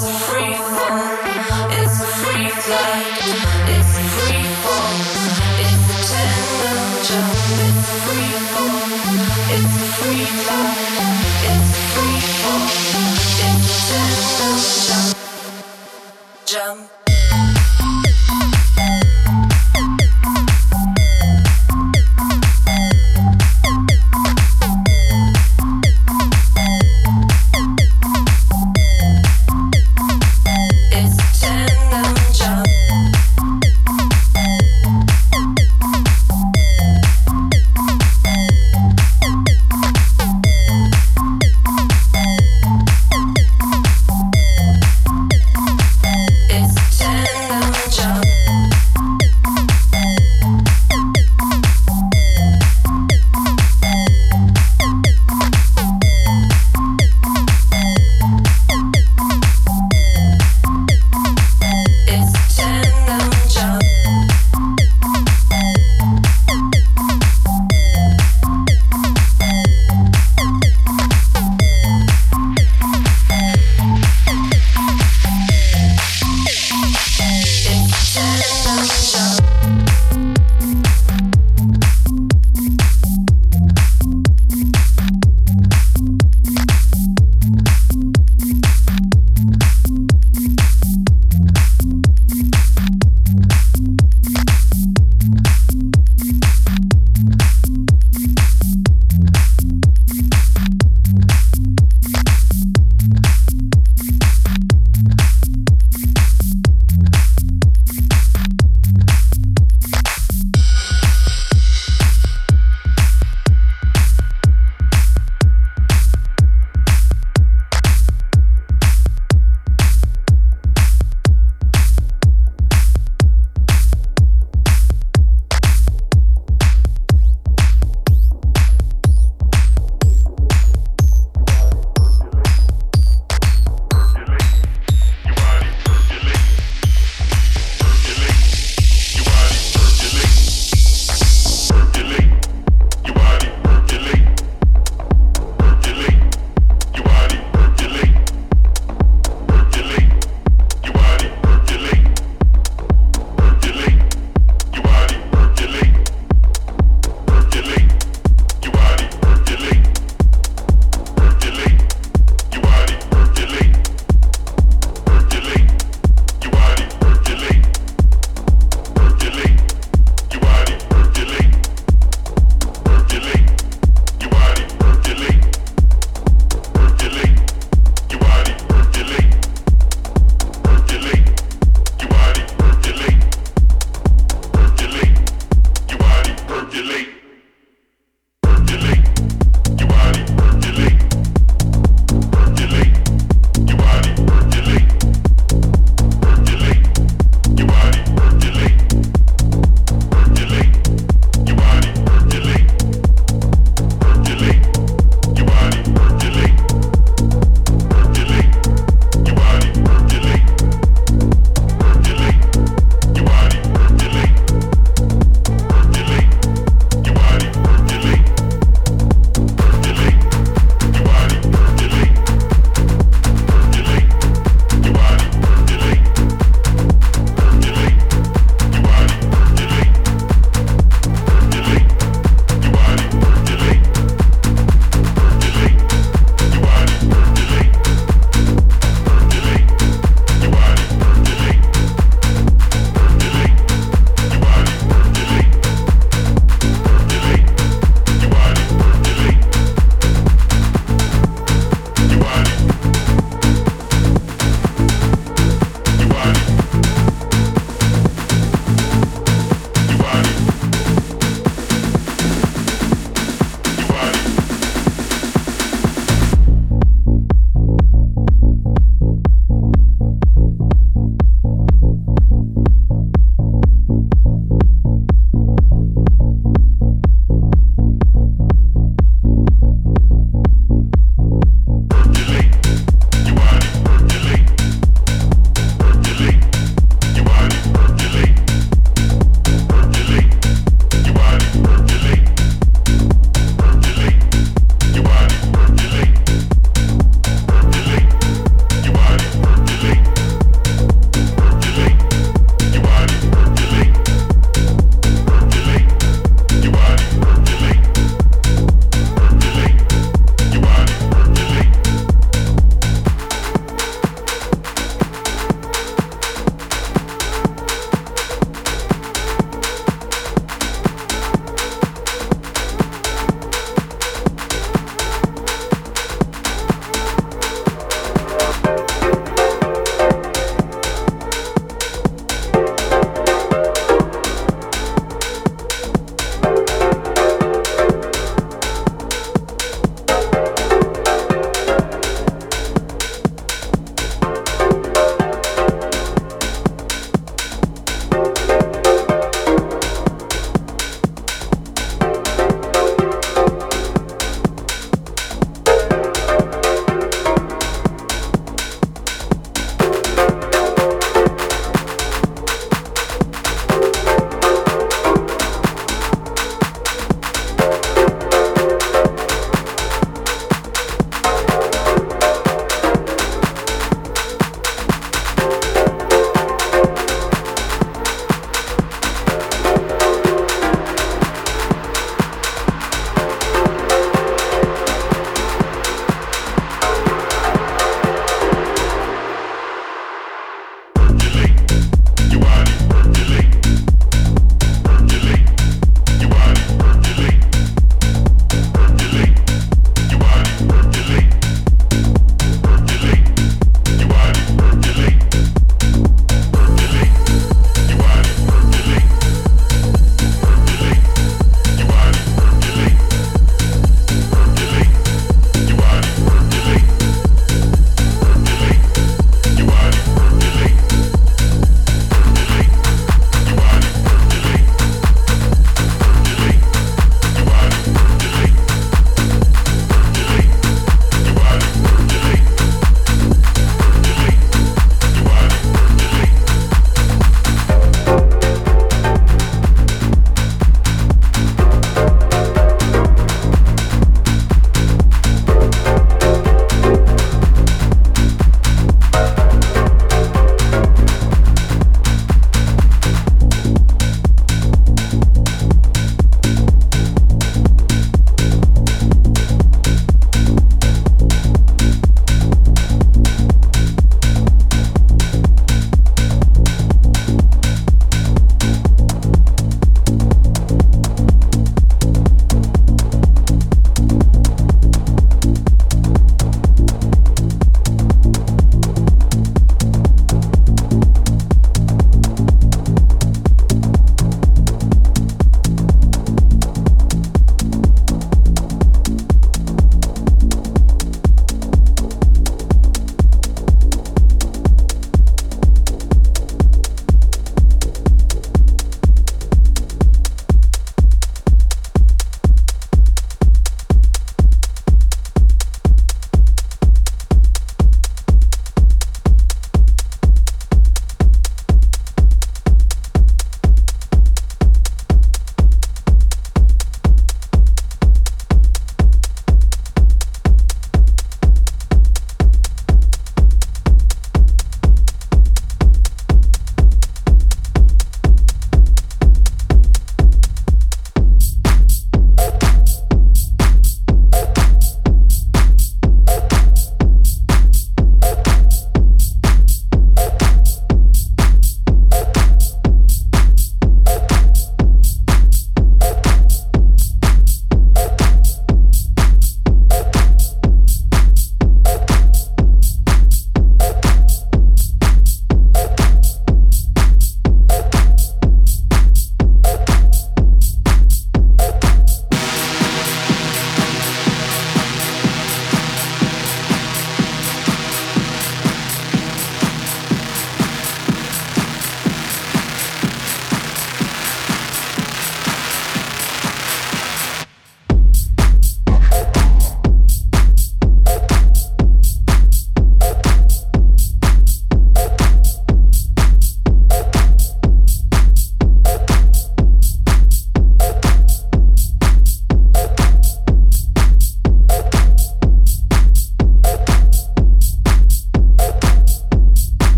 house.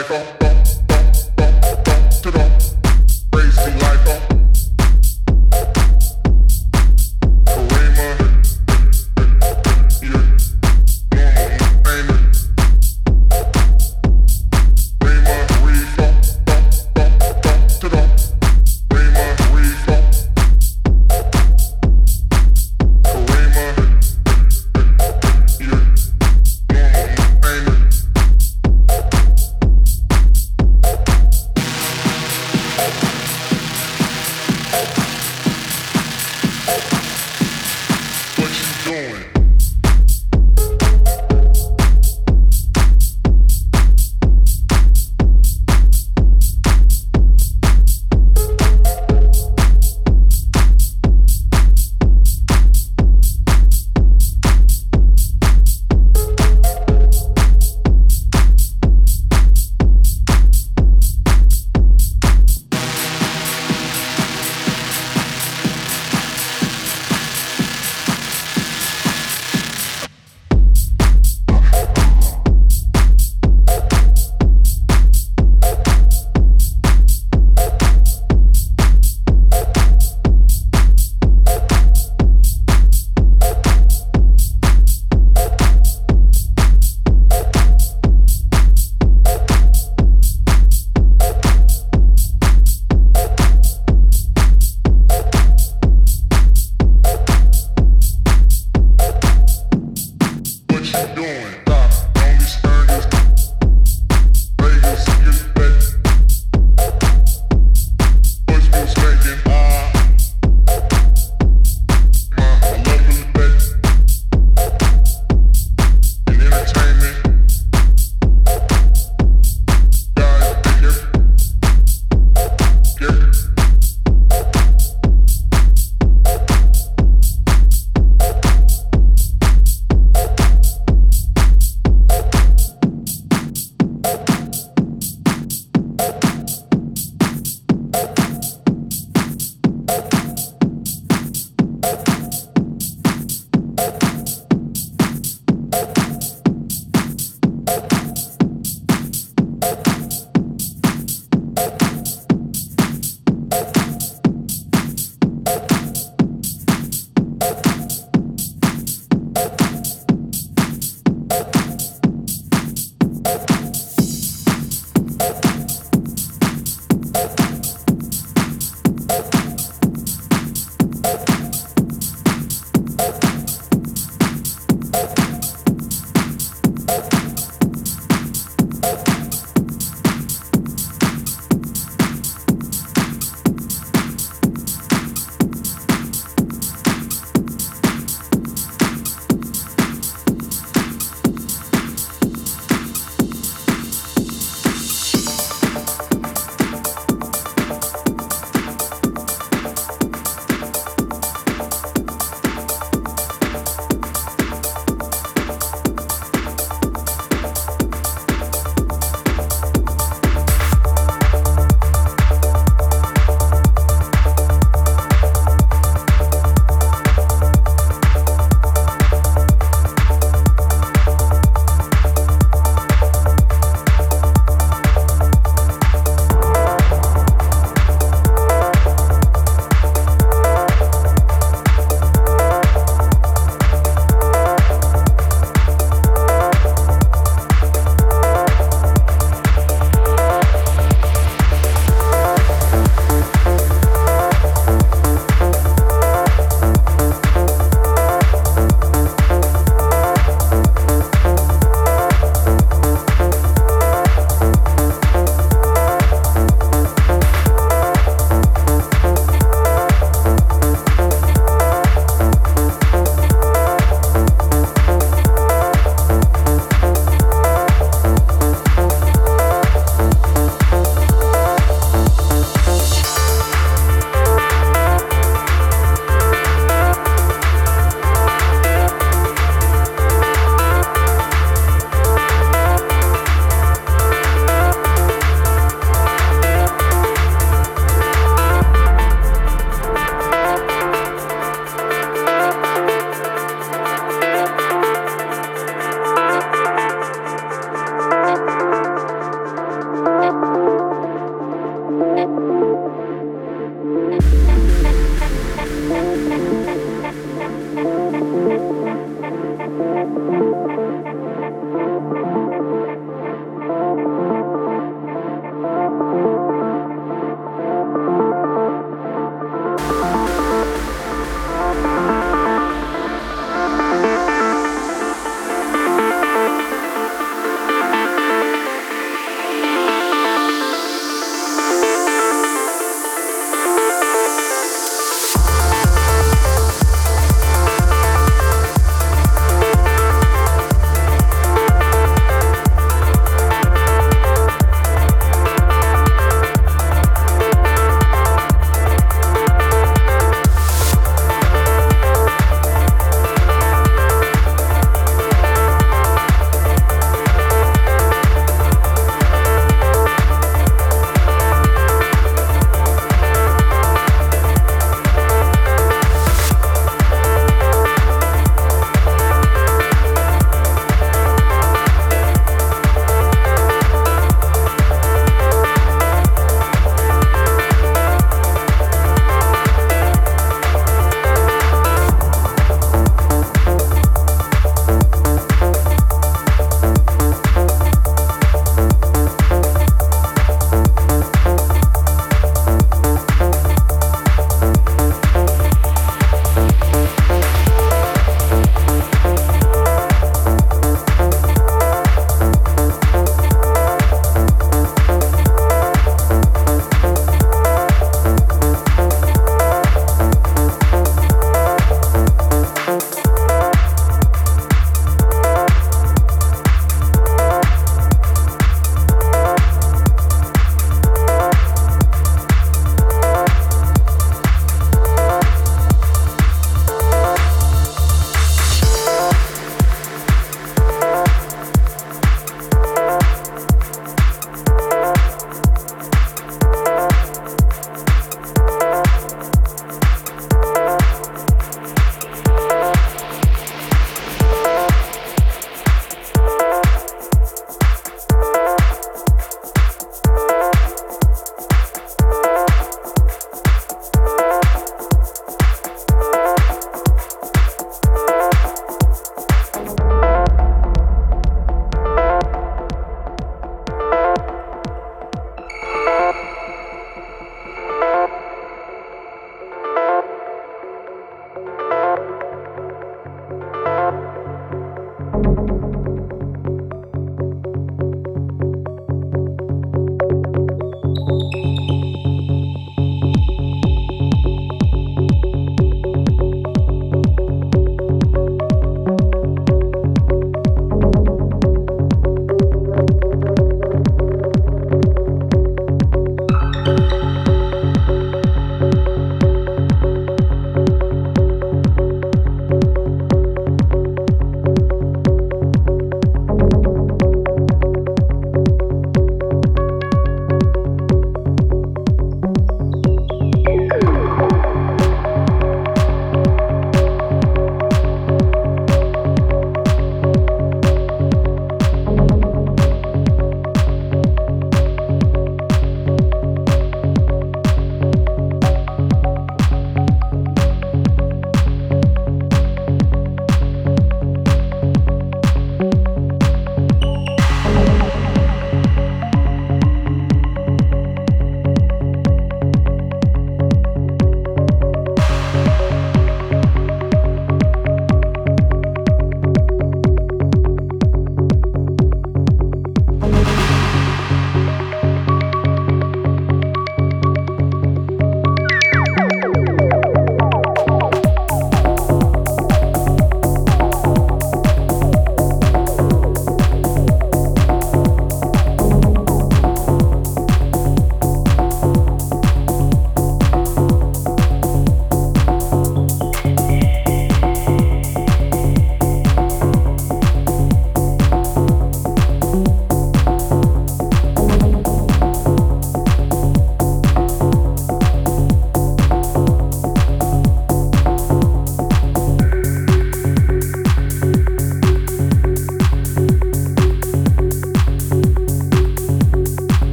life.